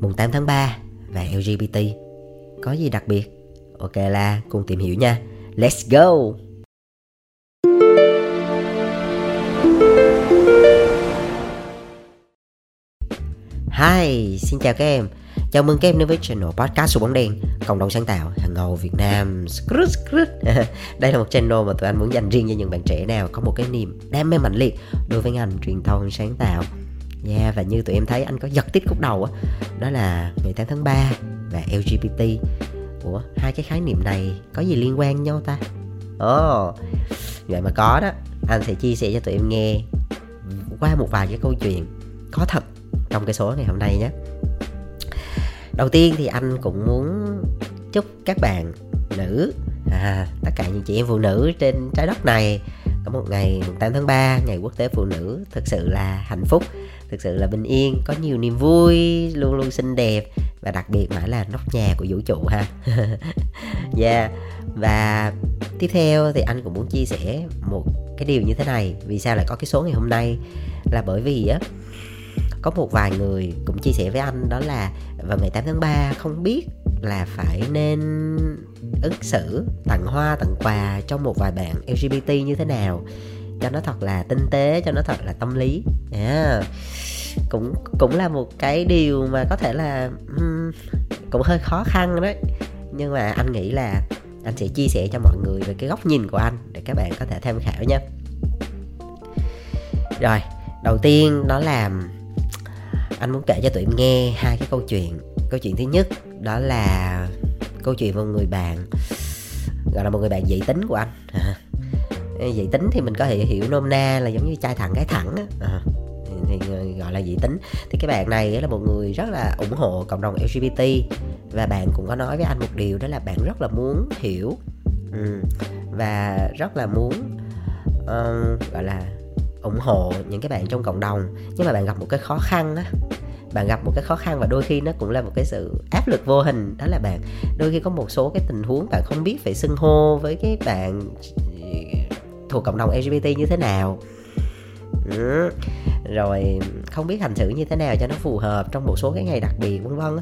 Mùng 8 tháng 3 và LGBT có gì đặc biệt? Ok là cùng tìm hiểu nha. Let's go! Hi, xin chào các em. Chào mừng các em đến với channel podcast số bóng đen Cộng đồng sáng tạo hàng ngầu Việt Nam Đây là một channel mà tụi anh muốn dành riêng cho những bạn trẻ nào Có một cái niềm đam mê mạnh liệt đối với ngành truyền thông sáng tạo Yeah, và như tụi em thấy anh có giật tít khúc đầu á Đó là ngày 8 tháng 3 và LGBT Ủa, hai cái khái niệm này có gì liên quan nhau ta? Ồ, oh, vậy mà có đó. Anh sẽ chia sẻ cho tụi em nghe qua một vài cái câu chuyện có thật trong cái số ngày hôm nay nhé. Đầu tiên thì anh cũng muốn chúc các bạn nữ à, tất cả những chị em phụ nữ trên trái đất này có một ngày 8 tháng 3 ngày quốc tế phụ nữ thực sự là hạnh phúc thực sự là bình yên, có nhiều niềm vui, luôn luôn xinh đẹp và đặc biệt mãi là nóc nhà của vũ trụ ha. Yeah. Và tiếp theo thì anh cũng muốn chia sẻ một cái điều như thế này, vì sao lại có cái số ngày hôm nay? Là bởi vì á, có một vài người cũng chia sẻ với anh đó là vào ngày 8 tháng 3 không biết là phải nên ứng xử tặng hoa, tặng quà cho một vài bạn LGBT như thế nào cho nó thật là tinh tế cho nó thật là tâm lý. Yeah. cũng cũng là một cái điều mà có thể là um, cũng hơi khó khăn đấy. Nhưng mà anh nghĩ là anh sẽ chia sẻ cho mọi người về cái góc nhìn của anh để các bạn có thể tham khảo nha. Rồi đầu tiên đó là anh muốn kể cho tụi em nghe hai cái câu chuyện. Câu chuyện thứ nhất đó là câu chuyện một người bạn gọi là một người bạn dị tính của anh. À, dị tính thì mình có thể hiểu nôm na là giống như trai thẳng cái thẳng á. À, thì, thì ờ, gọi là dị tính. Thì cái bạn này là một người rất là ủng hộ cộng đồng lgbt và bạn cũng có nói với anh một điều đó là bạn rất là muốn hiểu ừ, và rất là muốn uh, gọi là ủng hộ những cái bạn trong cộng đồng. Nhưng mà bạn gặp một cái khó khăn á bạn gặp một cái khó khăn và đôi khi nó cũng là một cái sự áp lực vô hình. Đó là bạn đôi khi có một số cái tình huống bạn không biết phải xưng hô với cái bạn thuộc cộng đồng LGBT như thế nào. Ừ. rồi không biết hành xử như thế nào cho nó phù hợp trong một số cái ngày đặc biệt vân vân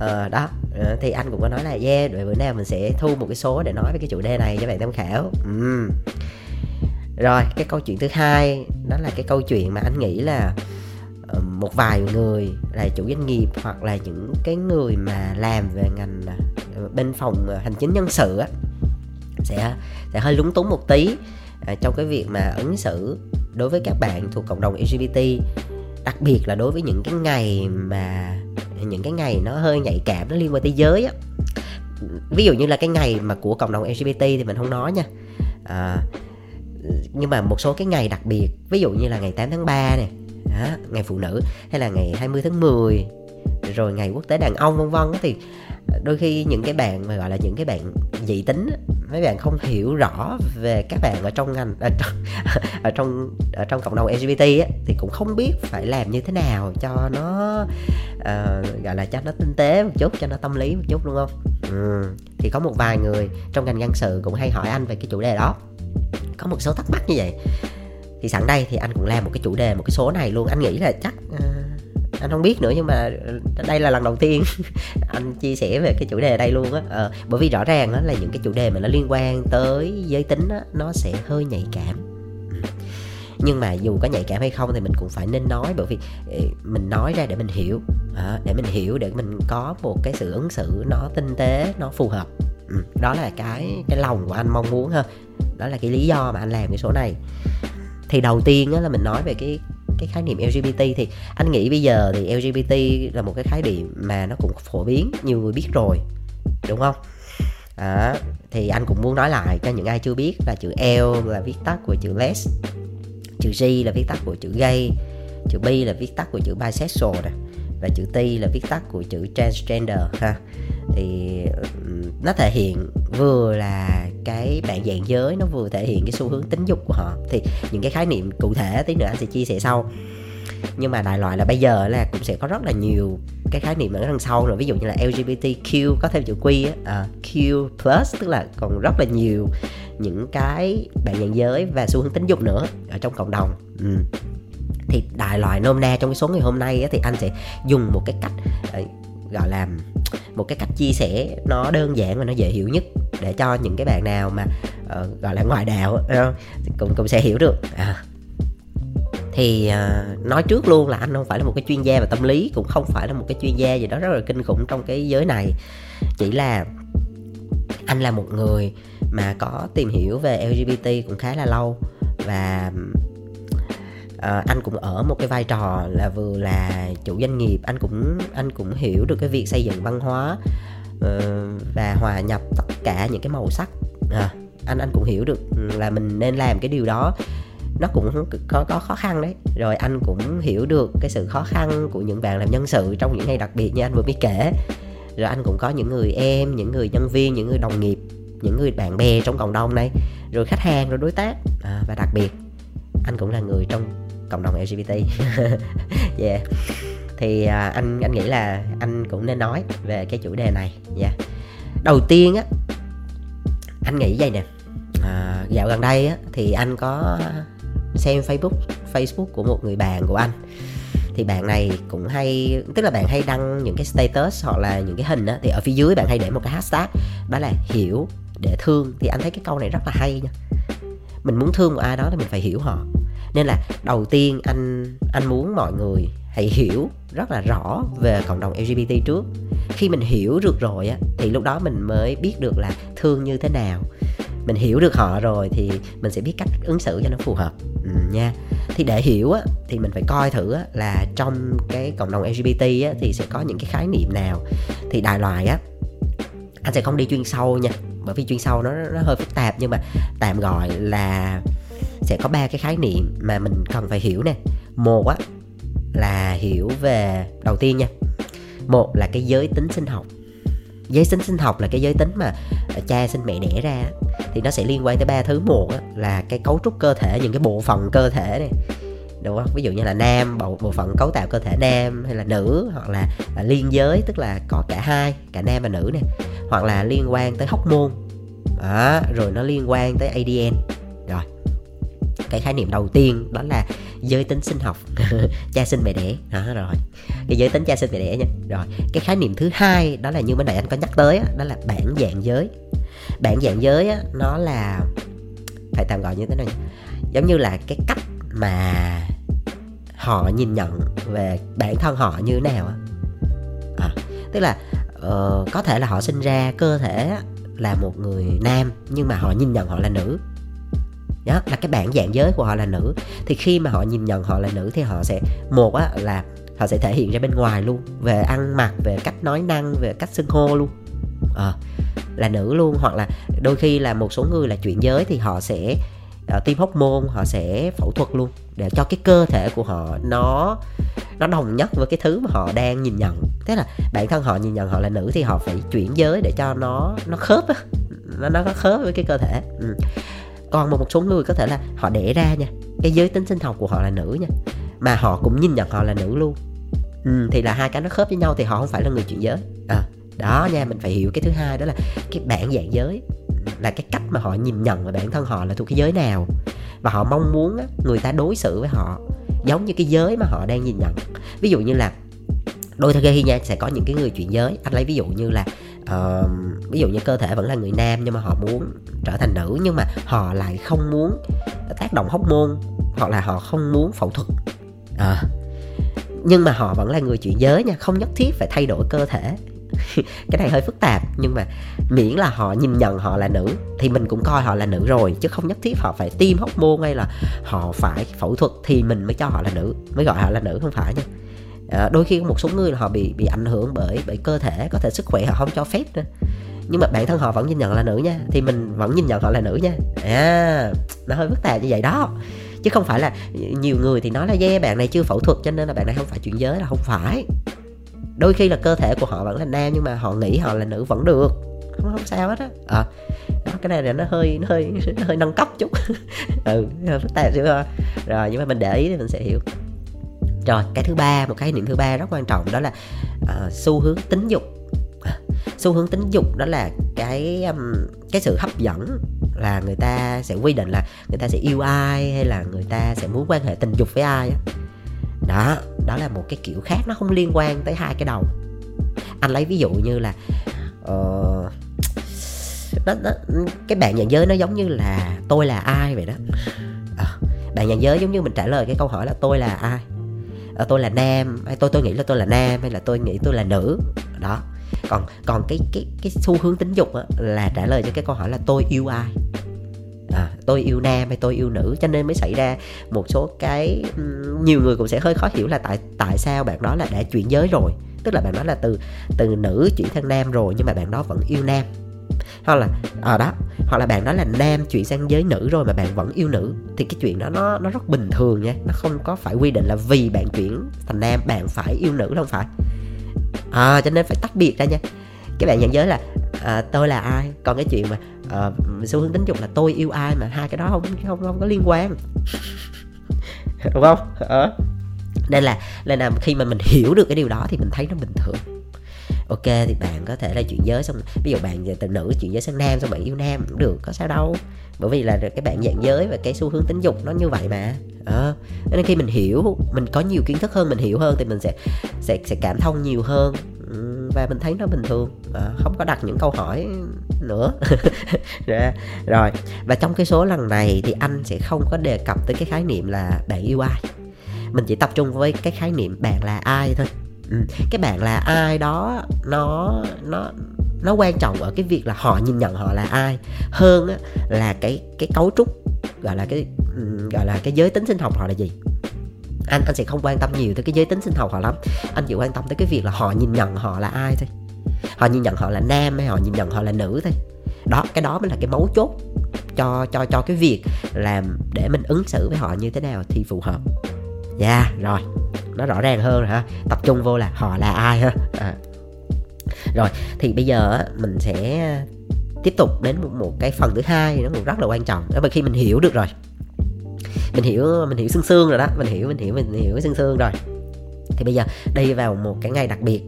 ờ, đó ờ, thì anh cũng có nói là yeah đợi bữa nào mình sẽ thu một cái số để nói về cái chủ đề này cho bạn tham khảo. Ừ. Rồi cái câu chuyện thứ hai đó là cái câu chuyện mà anh nghĩ là ờ, một vài người là chủ doanh nghiệp hoặc là những cái người mà làm về ngành ờ, bên phòng hành chính nhân sự á sẽ sẽ hơi lúng túng một tí à, trong cái việc mà ứng xử đối với các bạn thuộc cộng đồng LGBT đặc biệt là đối với những cái ngày mà những cái ngày nó hơi nhạy cảm nó liên quan tới giới á. Ví dụ như là cái ngày mà của cộng đồng LGBT thì mình không nói nha. À, nhưng mà một số cái ngày đặc biệt ví dụ như là ngày 8 tháng 3 này đó, ngày phụ nữ hay là ngày 20 tháng 10 rồi ngày quốc tế đàn ông vân vân thì đôi khi những cái bạn mà gọi là những cái bạn dị tính mấy bạn không hiểu rõ về các bạn ở trong ngành ở trong ở trong ở trong cộng đồng LGBT á, thì cũng không biết phải làm như thế nào cho nó uh, gọi là cho nó tinh tế một chút cho nó tâm lý một chút đúng không? Ừ. thì có một vài người trong ngành nhân sự cũng hay hỏi anh về cái chủ đề đó. Có một số thắc mắc như vậy. Thì sẵn đây thì anh cũng làm một cái chủ đề một cái số này luôn. Anh nghĩ là chắc uh, anh không biết nữa nhưng mà đây là lần đầu tiên anh chia sẻ về cái chủ đề đây luôn á. Ờ, bởi vì rõ ràng đó là những cái chủ đề mà nó liên quan tới giới tính á nó sẽ hơi nhạy cảm. Ừ. Nhưng mà dù có nhạy cảm hay không thì mình cũng phải nên nói bởi vì ờ, mình nói ra để mình hiểu. À, để mình hiểu để mình có một cái sự ứng xử nó tinh tế nó phù hợp. Ừ, đó là cái cái lòng của anh mong muốn ha. Đó là cái lý do mà anh làm cái số này. Thì đầu tiên là mình nói về cái cái khái niệm LGBT thì anh nghĩ bây giờ thì LGBT là một cái khái niệm mà nó cũng phổ biến nhiều người biết rồi đúng không? À, thì anh cũng muốn nói lại cho những ai chưa biết là chữ L là viết tắt của chữ les chữ G là viết tắt của chữ gay chữ B là viết tắt của chữ bisexual nè và chữ T là viết tắt của chữ transgender ha thì nó thể hiện vừa là cái bạn dạng giới nó vừa thể hiện cái xu hướng tính dục của họ. Thì những cái khái niệm cụ thể tí nữa anh sẽ chia sẻ sau. Nhưng mà đại loại là bây giờ là cũng sẽ có rất là nhiều cái khái niệm ở đằng sau rồi ví dụ như là LGBTQ có thêm chữ Q á, uh, Q plus tức là còn rất là nhiều những cái bạn dạng giới và xu hướng tính dục nữa ở trong cộng đồng. Ừ. thì đại loại nôm na trong cái số ngày hôm nay á, thì anh sẽ dùng một cái cách ờ, gọi là một cái cách chia sẻ nó đơn giản và nó dễ hiểu nhất để cho những cái bạn nào mà uh, gọi là ngoại đạo uh, cũng cũng sẽ hiểu được. À. thì uh, nói trước luôn là anh không phải là một cái chuyên gia về tâm lý cũng không phải là một cái chuyên gia gì đó rất là kinh khủng trong cái giới này. Chỉ là anh là một người mà có tìm hiểu về lgbt cũng khá là lâu và uh, anh cũng ở một cái vai trò là vừa là chủ doanh nghiệp anh cũng anh cũng hiểu được cái việc xây dựng văn hóa uh, và hòa nhập tất cả những cái màu sắc. À, anh anh cũng hiểu được là mình nên làm cái điều đó. Nó cũng có có khó khăn đấy. Rồi anh cũng hiểu được cái sự khó khăn của những bạn làm nhân sự trong những ngày đặc biệt như anh vừa mới kể. Rồi anh cũng có những người em những người nhân viên những người đồng nghiệp những người bạn bè trong cộng đồng này. Rồi khách hàng rồi đối tác. À, và đặc biệt anh cũng là người trong cộng đồng LGBT yeah. Thì à, anh anh nghĩ là anh cũng nên nói về cái chủ đề này. Yeah. Đầu tiên á anh nghĩ vậy nè. À, dạo gần đây á thì anh có xem facebook facebook của một người bạn của anh. Thì bạn này cũng hay tức là bạn hay đăng những cái status hoặc là những cái hình á thì ở phía dưới bạn hay để một cái hashtag đó là hiểu để thương. Thì anh thấy cái câu này rất là hay nha. Mình muốn thương một ai đó thì mình phải hiểu họ nên là đầu tiên anh anh muốn mọi người hãy hiểu rất là rõ về cộng đồng lgbt trước. Khi mình hiểu được rồi á thì lúc đó mình mới biết được là thương như thế nào. Mình hiểu được họ rồi thì mình sẽ biết cách ứng xử cho nó phù hợp. Ừ, nha. Thì để hiểu á thì mình phải coi thử á, là trong cái cộng đồng lgbt á, thì sẽ có những cái khái niệm nào. Thì đại loại á anh sẽ không đi chuyên sâu nha. Bởi vì chuyên sâu nó nó hơi phức tạp nhưng mà tạm gọi là sẽ có ba cái khái niệm mà mình cần phải hiểu nè. Một á là hiểu về đầu tiên nha. Một là cái giới tính sinh học. Giới tính sinh học là cái giới tính mà à, cha sinh mẹ đẻ ra thì nó sẽ liên quan tới ba thứ. Một á, là cái cấu trúc cơ thể những cái bộ phận cơ thể này đúng không? Ví dụ như là nam bộ bộ phận cấu tạo cơ thể nam hay là nữ hoặc là, là liên giới tức là có cả hai cả nam và nữ nè. Hoặc là liên quan tới hóc môn đó, rồi nó liên quan tới ADN cái khái niệm đầu tiên đó là giới tính sinh học. Cha sinh mẹ đẻ. Đó rồi. Cái giới tính cha sinh mẹ đẻ nha. Rồi cái khái niệm thứ hai đó là như bên nãy anh có nhắc tới đó, là bản dạng giới. Bản dạng giới nó là phải tạm gọi như thế này giống như là cái cách mà họ nhìn nhận về bản thân họ như thế nào à, tức là uh, có thể là họ sinh ra cơ thể là một người nam nhưng mà họ nhìn nhận họ là nữ đó là cái bản dạng giới của họ là nữ. Thì khi mà họ nhìn nhận họ là nữ thì họ sẽ một á là họ sẽ thể hiện ra bên ngoài luôn về ăn mặc về cách nói năng về cách xưng hô luôn. À, là nữ luôn hoặc là đôi khi là một số người là chuyển giới thì họ sẽ uh, tiêm hóc môn họ sẽ phẫu thuật luôn để cho cái cơ thể của họ nó nó đồng nhất với cái thứ mà họ đang nhìn nhận. Thế là bản thân họ nhìn nhận họ là nữ thì họ phải chuyển giới để cho nó nó khớp á nó nó khớp với cái cơ thể. Ừ còn một, một số người có thể là họ đẻ ra nha. Cái giới tính sinh học của họ là nữ nha. Mà họ cũng nhìn nhận họ là nữ luôn. Ừ, thì là hai cái nó khớp với nhau thì họ không phải là người chuyển giới. À, đó nha mình phải hiểu cái thứ hai đó là cái bản dạng giới. Là cái cách mà họ nhìn nhận về bản thân họ là thuộc cái giới nào. Và họ mong muốn á, người ta đối xử với họ giống như cái giới mà họ đang nhìn nhận. Ví dụ như là đôi khi nha sẽ có những cái người chuyển giới. Anh lấy ví dụ như là uh, ví dụ như cơ thể vẫn là người nam nhưng mà họ muốn trở thành nữ nhưng mà họ lại không muốn tác động hóc môn hoặc là họ không muốn phẫu thuật. À, nhưng mà họ vẫn là người chuyển giới nha không nhất thiết phải thay đổi cơ thể. Cái này hơi phức tạp nhưng mà miễn là họ nhìn nhận họ là nữ thì mình cũng coi họ là nữ rồi chứ không nhất thiết họ phải tiêm hóc môn hay là họ phải phẫu thuật thì mình mới cho họ là nữ mới gọi họ là nữ không phải nha à, đôi khi có một số người họ bị bị ảnh hưởng bởi bởi cơ thể có thể sức khỏe họ không cho phép nữa. Nhưng mà bản thân họ vẫn nhìn nhận là nữ nha thì mình vẫn nhìn nhận họ là nữ nha. À nó hơi phức tạp như vậy đó. Chứ không phải là nhiều người thì nói là yeah bạn này chưa phẫu thuật cho nên là bạn này không phải chuyển giới. Là không phải. Đôi khi là cơ thể của họ vẫn là nam nhưng mà họ nghĩ họ là nữ vẫn được. Không, không sao hết á. À, đó, cái này là nó hơi nó hơi nó hơi nâng cấp chút. Ừ phức tạp xíu rồi nhưng mà mình để ý thì mình sẽ hiểu rồi cái thứ ba một cái niệm thứ ba rất quan trọng đó là uh, xu hướng tính dục. Xu hướng tính dục đó là cái um, cái sự hấp dẫn là người ta sẽ quy định là người ta sẽ yêu ai hay là người ta sẽ muốn quan hệ tình dục với ai đó đó là một cái kiểu khác nó không liên quan tới hai cái đầu. Anh lấy ví dụ như là uh, nó, nó cái bạn nhận giới nó giống như là tôi là ai? vậy đó. À, bạn nhận giới giống như mình trả lời cái câu hỏi là tôi là ai? À, tôi là nam hay tôi tôi nghĩ là tôi là nam hay là tôi nghĩ tôi là nữ. Đó. Còn còn cái cái cái xu hướng tính dục á, là trả lời cho cái câu hỏi là tôi yêu ai? À, tôi yêu nam hay tôi yêu nữ? Cho nên mới xảy ra một số cái nhiều người cũng sẽ hơi khó hiểu là tại tại sao bạn đó là đã chuyển giới rồi. Tức là bạn đó là từ từ nữ chuyển sang nam rồi nhưng mà bạn đó vẫn yêu nam hoặc là ở à, đó. Hoặc là bạn đó là nam chuyển sang giới nữ rồi mà bạn vẫn yêu nữ thì cái chuyện đó nó nó rất bình thường nha. Nó không có phải quy định là vì bạn chuyển thành nam bạn phải yêu nữ không phải. À cho nên phải tách biệt ra nha. Các bạn nhận giới là à, tôi là ai? Còn cái chuyện mà à, xu hướng tính dục là tôi yêu ai mà? Hai cái đó không không không có liên quan. Đúng không? À. nên là nên là khi mà mình hiểu được cái điều đó thì mình thấy nó bình thường ok thì bạn có thể là chuyển giới xong ví dụ bạn từ nữ chuyển giới sang nam xong bạn yêu nam cũng được có sao đâu. Bởi vì là cái bạn dạng giới và cái xu hướng tính dục nó như vậy mà. Ờ nên khi mình hiểu mình có nhiều kiến thức hơn mình hiểu hơn thì mình sẽ sẽ sẽ cảm thông nhiều hơn. Ừ, và mình thấy nó bình thường. À, không có đặt những câu hỏi nữa. Dạ, rồi. Và trong cái số lần này thì anh sẽ không có đề cập tới cái khái niệm là bạn yêu ai. Mình chỉ tập trung với cái khái niệm bạn là ai thôi. Ừ. cái bạn là ai đó nó nó nó quan trọng ở cái việc là họ nhìn nhận họ là ai. Hơn á, là cái cái cấu trúc gọi là cái ừ, gọi là cái giới tính sinh học họ là gì. Anh anh sẽ không quan tâm nhiều tới cái giới tính sinh học họ lắm. Anh chỉ quan tâm tới cái việc là họ nhìn nhận họ là ai thôi. Họ nhìn nhận họ là nam hay họ nhìn nhận họ là nữ thôi. Đó cái đó mới là cái mấu chốt cho cho cho cái việc làm để mình ứng xử với họ như thế nào thì phù hợp. Dạ yeah, rồi nó rõ ràng hơn hả? Tập trung vô là họ là ai ha à. rồi thì bây giờ mình sẽ tiếp tục đến một, một cái phần thứ hai nó cũng rất là quan trọng. Đó là khi mình hiểu được rồi. Mình hiểu mình hiểu xương xương rồi đó. Mình hiểu mình hiểu mình hiểu xương xương rồi. Thì bây giờ đi vào một cái ngày đặc biệt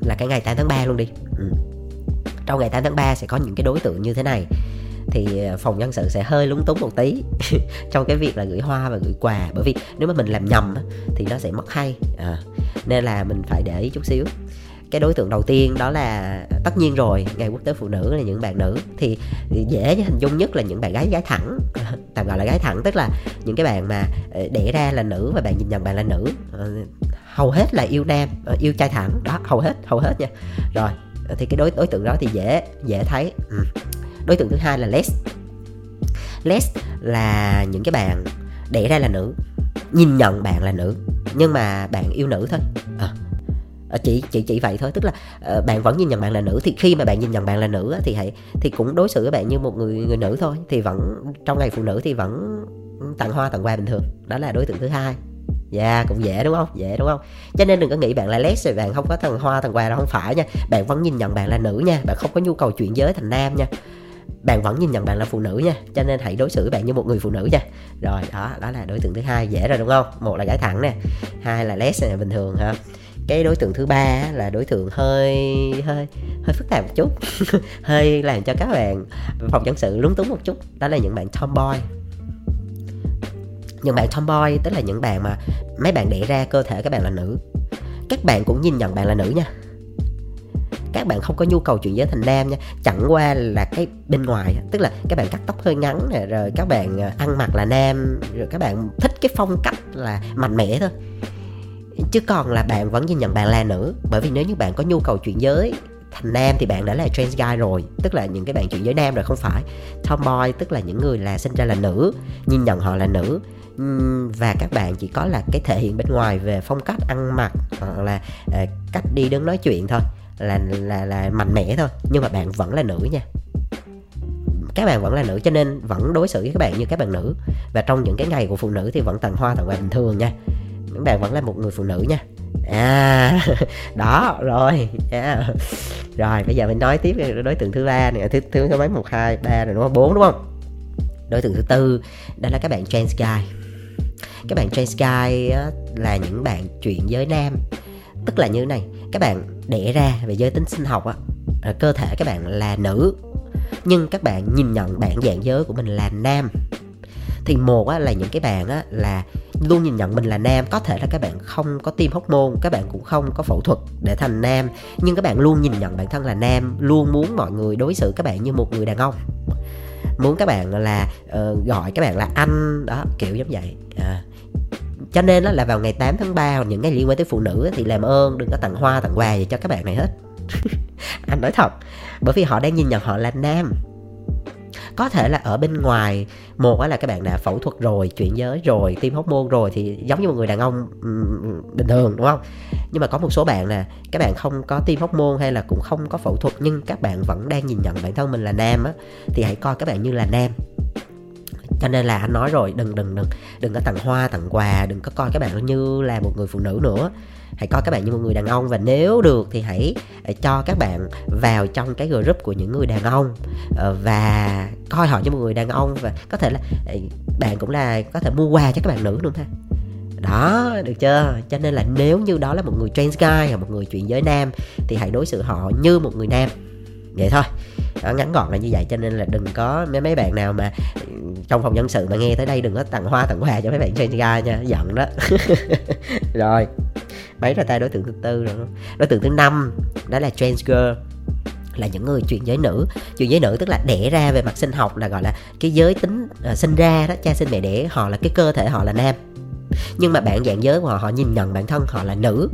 là cái ngày 8 tháng 3 luôn đi. Ừ. trong ngày 8 tháng 3 sẽ có những cái đối tượng như thế này thì ờ, phòng nhân sự sẽ hơi lúng túng một tí trong cái việc là gửi hoa và gửi quà. Bởi vì nếu mà mình làm nhầm thì nó sẽ mất hay. À, nên là mình phải để ý chút xíu. Cái đối tượng đầu tiên đó là ờ, tất nhiên rồi ngày quốc tế phụ nữ là những bạn nữ. Thì, dễ hình dung nhất là những bạn gái gái thẳng. Tạm gọi là gái thẳng tức là những cái bạn mà đẻ ra là nữ và bạn nhìn nhận bạn là nữ. Hầu hết là yêu nam yêu trai thẳng. Đó hầu hết hầu hết nha. Rồi thì cái đối đối tượng đó thì dễ dễ thấy. Ừ đối tượng thứ hai là les. Les là những cái bạn đẻ ra là nữ nhìn nhận bạn là nữ nhưng mà bạn yêu nữ thôi. À, à chỉ chỉ chỉ vậy thôi. Tức là uh, bạn vẫn nhìn nhận bạn là nữ thì khi mà bạn nhìn nhận bạn là nữ thì hãy thì cũng đối xử với bạn như một người người nữ thôi. Thì vẫn trong ngày phụ nữ thì vẫn tặng hoa tặng quà bình thường. Đó là đối tượng thứ hai. Dạ yeah, cũng dễ đúng không? Dễ đúng không? Cho nên đừng có nghĩ bạn là les rồi bạn không có thằng hoa thằng quà đâu. Không phải nha. Bạn vẫn nhìn nhận bạn là nữ nha. Bạn không có nhu cầu chuyển giới thành nam nha bạn vẫn nhìn nhận bạn là phụ nữ nha, cho nên hãy đối xử bạn như một người phụ nữ nha. Rồi, đó đó là đối tượng thứ hai, dễ rồi đúng không? Một là gái thẳng nè, hai là les này bình thường ha. Cái đối tượng thứ ba là đối tượng hơi hơi hơi phức tạp một chút, hơi làm cho các bạn phòng dân sự lúng túng một chút. Đó là những bạn tomboy. Những bạn tomboy tức là những bạn mà mấy bạn để ra cơ thể các bạn là nữ. Các bạn cũng nhìn nhận bạn là nữ nha các bạn không có nhu cầu chuyển giới thành nam nha. Chẳng qua là cái bên ngoài, tức là các bạn cắt tóc hơi ngắn nè, rồi các bạn ờ, ăn mặc là nam, rồi các bạn thích cái phong cách là mạnh mẽ thôi. Chứ còn là bạn vẫn nhìn nhận bạn là nữ, bởi vì nếu như bạn có nhu cầu chuyển giới thành nam thì bạn đã là trans guy rồi, tức là những cái bạn chuyển giới nam rồi không phải. Tomboy tức là những người là sinh ra là nữ, nhìn nhận họ là nữ. Và các bạn chỉ có là cái thể hiện bên ngoài về phong cách ăn mặc hoặc là ờ, cách đi đứng nói chuyện thôi là là là mạnh mẽ thôi, nhưng mà bạn vẫn là nữ nha. Các bạn vẫn là nữ cho nên vẫn đối xử với các bạn như các bạn nữ. Và trong những cái ngày của phụ nữ thì vẫn tặng hoa tặng quà bình thường nha. Các bạn vẫn là một người phụ nữ nha. À đó, rồi, yeah. rồi, bây giờ mình nói tiếp đối tượng thứ ba này. Thứ thứ mấy? Một, hai, ba rồi, đúng không? Bốn, đúng không? Đối tượng thứ tư, đó là các bạn trans guy. Các bạn trans guy là những bạn chuyển giới nam. Tức là như thế này các bạn đẻ ra về giới tính sinh học á cơ thể các bạn là nữ. Nhưng các bạn nhìn nhận bản dạng giới của mình là nam. Thì một á, là những cái bạn á, là luôn nhìn nhận mình là nam. Có thể là các bạn không có tiêm hóc môn các bạn cũng không có phẫu thuật để thành nam. Nhưng các bạn luôn nhìn nhận bản thân là nam luôn muốn mọi người đối xử các bạn như một người đàn ông. Muốn các bạn là uh, gọi các bạn là anh đó kiểu giống vậy. À cho nên là vào ngày 8 tháng 3 hoặc những ngày liên quan tới phụ nữ thì làm ơn, đừng có tặng hoa, tặng quà gì cho các bạn này hết. Anh nói thật, bởi vì họ đang nhìn nhận họ là nam. Có thể là ở bên ngoài, một là các bạn đã phẫu thuật rồi, chuyển giới rồi, tiêm hóc môn rồi thì giống như một người đàn ông bình thường, đúng không? Nhưng mà có một số bạn là các bạn không có tiêm hóc môn hay là cũng không có phẫu thuật nhưng các bạn vẫn đang nhìn nhận bản thân mình là nam á, thì hãy coi các bạn như là nam cho nên là anh nói rồi, đừng đừng đừng đừng có tặng hoa, tặng quà, đừng có coi các bạn như là một người phụ nữ nữa. Hãy coi các bạn như một người đàn ông và nếu được thì hãy ờ, cho các bạn vào trong cái group của những người đàn ông. Ờ, và coi họ như một người đàn ông và có thể là ờ, bạn cũng là, có thể mua quà cho các bạn nữ luôn ha đó, được chưa? Cho nên là nếu như đó là một người trans guy hoặc một người chuyện giới nam thì hãy đối xử họ như một người nam. Vậy thôi đó, ngắn gọn là như vậy cho nên là đừng có mấy mấy bạn nào mà trong phòng nhân sự mà nghe tới đây đừng có tặng hoa tặng quà cho mấy bạn trên ga nha giận đó. Rồi mấy ra tay đối tượng thứ tư rồi đối tượng thứ năm đó là trans girl là những người chuyển giới nữ. Chuyển giới nữ tức là đẻ ra về mặt sinh học là gọi là cái giới tính uh, sinh ra đó cha sinh mẹ đẻ họ là cái cơ thể họ là nam. Nhưng mà bạn dạng giới của họ họ nhìn nhận bản thân họ là nữ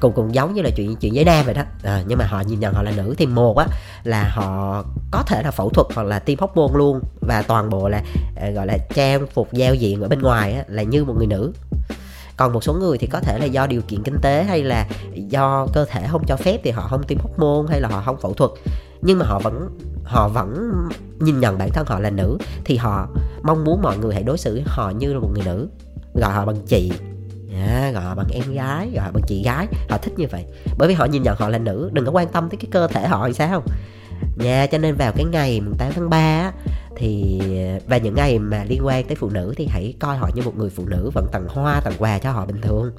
cùng cùng giống như là chuyện chuyện giới nam vậy đó. À, nhưng mà họ nhìn nhận họ là nữ thì một á là họ có thể là phẫu thuật hoặc là tiêm hóc môn luôn. Và toàn bộ là ờ, gọi là trang phục giao diện ở bên ngoài á, là như một người nữ. Còn một số người thì có thể là do điều kiện kinh tế hay là do cơ thể không cho phép thì họ không tiêm hóc môn hay là họ không phẫu thuật. Nhưng mà họ vẫn họ vẫn nhìn nhận bản thân họ là nữ thì họ mong muốn mọi người hãy đối xử họ như là một người nữ. Gọi họ bằng chị à, gọi họ bằng em gái gọi họ bằng chị gái. Họ thích như vậy. Bởi vì họ nhìn nhận họ là nữ đừng có quan tâm tới cái cơ thể họ thì sao? Nha cho nên vào cái ngày 8 tháng 3 thì và những ngày mà liên quan tới phụ nữ thì hãy coi họ như một người phụ nữ vẫn tặng hoa tặng quà cho họ bình thường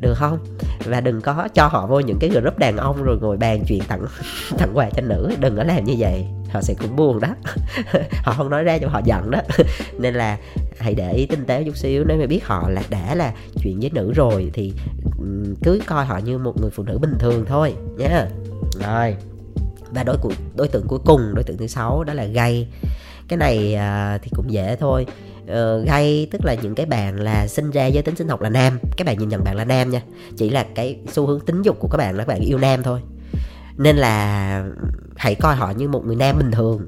được không? Và đừng có cho họ vô những cái group đàn ông rồi ngồi bàn chuyện tặng tặng quà cho nữ. Đừng có làm như vậy. Họ sẽ cũng buồn đó. Họ không nói ra cho họ giận đó. Nên là hãy để ý tinh tế chút xíu. Nếu mà biết họ là đã là chuyện với nữ rồi thì cứ coi họ như một người phụ nữ bình thường thôi nhé rồi. Và đối của đối tượng cuối cùng đối tượng thứ sáu đó là gay. Cái này à, thì cũng dễ thôi. Ờ, uh, gay tức là những cái bạn là sinh ra giới tính sinh học là nam. Các bạn nhìn nhận bạn là nam nha. Chỉ là cái xu hướng tính dục của các bạn là các bạn yêu nam thôi. Nên là hãy coi họ như một người nam bình thường.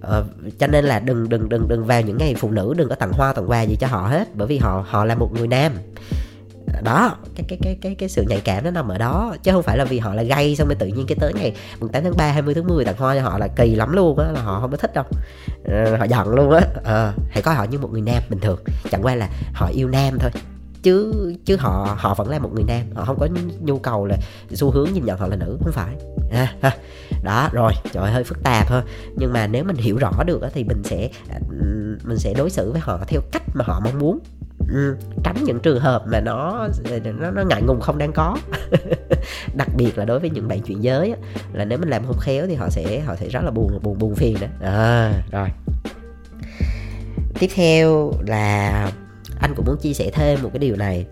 Ờ, cho nên là đừng đừng đừng đừng vào những ngày phụ nữ đừng có tặng hoa tặng quà gì cho họ hết. Bởi vì họ họ là một người nam đó cái cái cái cái cái sự nhạy cảm nó nằm ở đó chứ không phải là vì họ là gay xong rồi tự nhiên cái tới ngày 8 tháng 3 20 tháng 10 tặng hoa cho họ là kỳ lắm luôn á là họ không có thích đâu. Ờ, họ giận luôn á. À, hãy coi họ như một người nam bình thường chẳng qua là họ yêu nam thôi. Chứ chứ họ họ vẫn là một người nam họ không có nhu cầu là xu hướng nhìn nhận họ là nữ không phải. À, đó rồi trời hơi phức tạp thôi nhưng mà nếu mình hiểu rõ được thì mình sẽ mình sẽ đối xử với họ theo cách mà họ mong muốn ừ, tránh những trường hợp mà nó nó, nó ngại ngùng không đáng có. Đặc biệt là đối với những bạn chuyện giới á, là nếu mình làm không khéo thì họ sẽ họ sẽ rất là buồn buồn buồn phiền đó. À, rồi. Tiếp theo là anh cũng muốn chia sẻ thêm một cái điều này.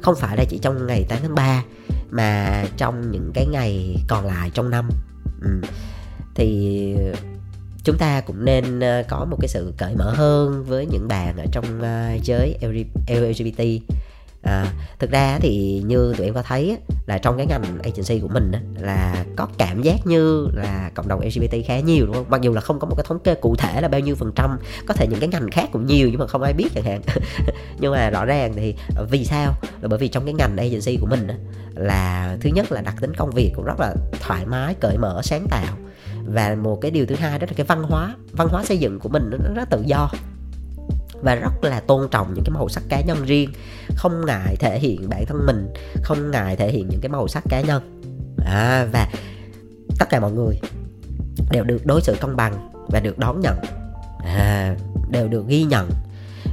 Không phải là chỉ trong ngày 8 tháng 3 mà trong những cái ngày còn lại trong năm. Ừ. thì chúng ta cũng nên ờ, có một cái sự cởi mở hơn với những bạn ở trong ờ, giới LGBT à, thực ra thì như tụi em có thấy là trong cái ngành agency của mình là có cảm giác như là cộng đồng LGBT khá nhiều đúng không? Mặc dù là không có một cái thống kê cụ thể là bao nhiêu phần trăm có thể những cái ngành khác cũng nhiều nhưng mà không ai biết chẳng hạn. Nhưng mà rõ ràng thì ờ, vì sao? Là bởi vì trong cái ngành agency của mình là thứ nhất là đặc tính công việc cũng rất là thoải mái cởi mở sáng tạo và một cái điều thứ hai đó là cái văn hóa. Văn hóa xây dựng của mình nó rất tự do và rất là tôn trọng những cái màu sắc cá nhân riêng. Không ngại thể hiện bản thân mình không ngại thể hiện những cái màu sắc cá nhân. À, và tất cả mọi người đều được đối xử công bằng và được đón nhận. À, đều được ghi nhận.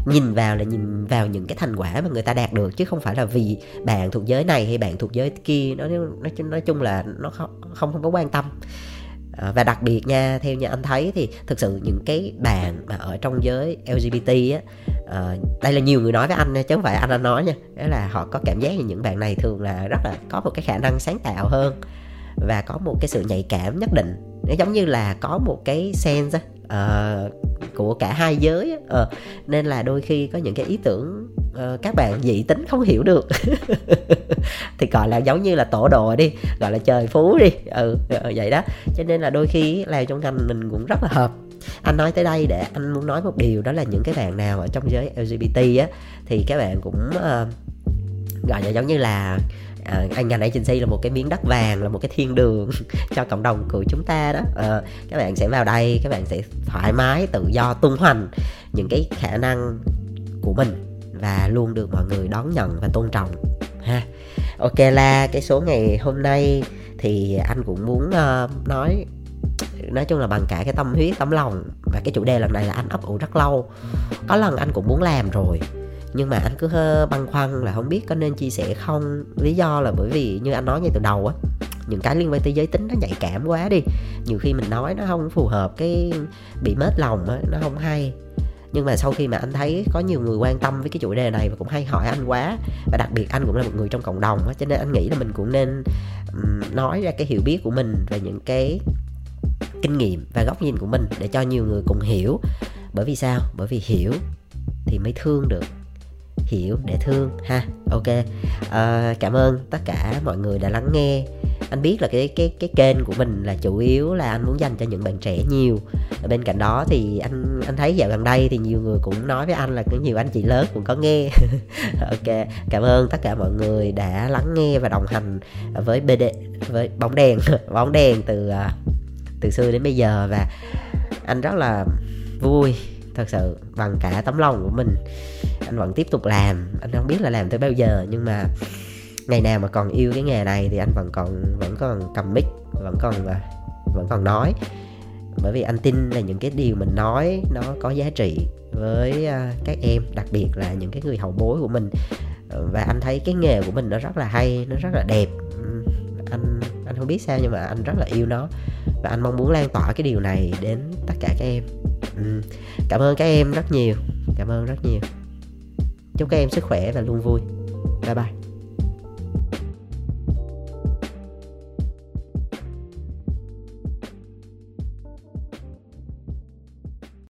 Nhìn vào là nhìn vào những cái thành quả mà người ta đạt được chứ không phải là vì bạn thuộc giới này hay bạn thuộc giới kia. Nó nói nói chung là nó không không, không có quan tâm à, và đặc biệt nha theo như anh thấy thì thực sự những cái bạn mà ở trong giới LGBT á à, đây là nhiều người nói với anh chứ không phải anh anh nói nha đó là họ có cảm giác như những bạn này thường là rất là có một cái khả năng sáng tạo hơn và có một cái sự nhạy cảm nhất định. Nó giống như là có một cái sense uh, của cả hai giới uh, nên là đôi khi có những cái ý tưởng uh, các bạn dị tính không hiểu được. Thì gọi là giống như là tổ đồ đi gọi là trời phú đi. Ừ ờ, vậy đó. Cho nên là đôi khi làm trong ngành mình cũng rất là hợp. Anh nói tới đây để anh muốn nói một điều đó là những cái bạn nào ở trong giới lgbt á thì các bạn cũng uh, gọi là giống như là à, anh ngành agency là một cái miếng đất vàng là một cái thiên đường cho cộng đồng của chúng ta đó. À, các bạn sẽ vào đây các bạn sẽ thoải mái tự do tung hoành những cái khả năng của mình và luôn được mọi người đón nhận và tôn trọng ha. Ok là cái số ngày hôm nay thì anh cũng muốn uh, nói nói chung là bằng cả cái tâm huyết tấm lòng và cái chủ đề lần này là anh ấp ủ rất lâu. Có lần anh cũng muốn làm rồi nhưng mà anh cứ hơi băn khoăn là không biết có nên chia sẻ không. Lý do là bởi vì như anh nói ngay từ đầu á những cái liên quan tới giới tính nó nhạy cảm quá đi. Nhiều khi mình nói nó không phù hợp cái bị mết lòng á nó không hay nhưng mà sau khi mà anh thấy có nhiều người quan tâm với cái chủ đề này và cũng hay hỏi anh quá và đặc biệt anh cũng là một người trong cộng đồng á cho nên anh nghĩ là mình cũng nên nói ra cái hiểu biết của mình về những cái kinh nghiệm và góc nhìn của mình để cho nhiều người cùng hiểu. Bởi vì sao? Bởi vì hiểu thì mới thương được. Hiểu để thương ha. Ok. À, cảm ơn tất cả mọi người đã lắng nghe anh biết là cái cái cái kênh của mình là chủ yếu là anh muốn dành cho những bạn trẻ nhiều. Bên cạnh đó thì anh anh thấy dạo gần đây thì nhiều người cũng nói với anh là có nhiều anh chị lớn cũng có nghe. Ok, cảm ơn tất cả mọi người đã lắng nghe và đồng hành với bd với bóng đèn bóng đèn từ à, từ xưa đến bây giờ. Và anh rất là vui, thật sự, bằng cả tấm lòng của mình. Anh vẫn tiếp tục làm, anh không biết là làm tới bao giờ, nhưng mà ngày nào mà còn yêu cái nghề này thì anh vẫn còn vẫn còn cầm mic vẫn còn vẫn còn nói. Bởi vì anh tin là những cái điều mình nói nó có giá trị với à, các em, đặc biệt là những cái người hậu bối của mình. Ờ, và anh thấy cái nghề của mình nó rất là hay, nó rất là đẹp. Anh anh không biết sao nhưng mà anh rất là yêu nó. Và anh mong muốn lan tỏa cái điều này đến tất cả các em. Ừ. cảm ơn các em rất nhiều, cảm ơn rất nhiều. Chúc các em sức khỏe và luôn vui. Bye bye.